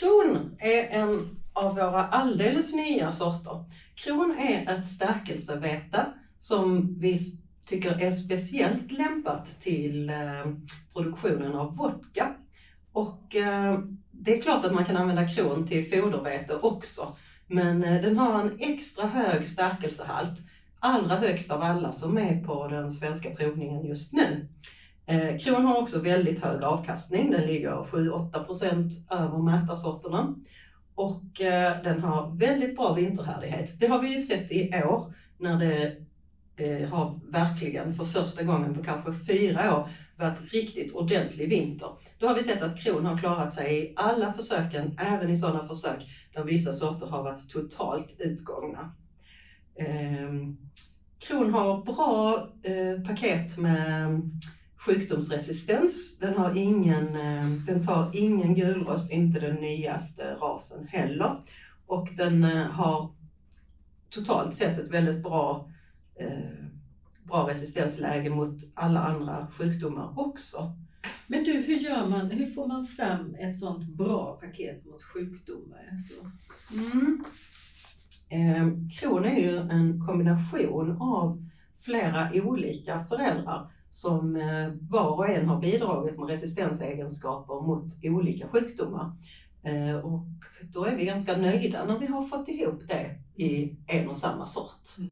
Kron är en av våra alldeles nya sorter. Kron är ett stärkelsevete som vi tycker är speciellt lämpat till eh, produktionen av vodka. Och eh, det är klart att man kan använda kron till fodervete också, men eh, den har en extra hög stärkelsehalt, allra högst av alla som är på den svenska provningen just nu. Eh, kron har också väldigt hög avkastning, den ligger 7-8 procent över mätarsorterna och eh, den har väldigt bra vinterhärdighet. Det har vi ju sett i år när det eh, har verkligen för första gången på kanske fyra år varit riktigt ordentlig vinter. Då har vi sett att kron har klarat sig i alla försöken, även i sådana försök där vissa sorter har varit totalt utgångna. Ehm, kron har bra eh, paket med sjukdomsresistens. Den, har ingen, eh, den tar ingen gulrost, inte den nyaste rasen heller. Och den eh, har totalt sett ett väldigt bra eh, bra resistensläge mot alla andra sjukdomar också. Men du, hur gör man, hur får man fram ett sådant bra paket mot sjukdomar? Alltså? Mm. Eh, kron är ju en kombination av flera olika föräldrar som eh, var och en har bidragit med resistensegenskaper mot olika sjukdomar. Eh, och då är vi ganska nöjda när vi har fått ihop det i en och samma sort.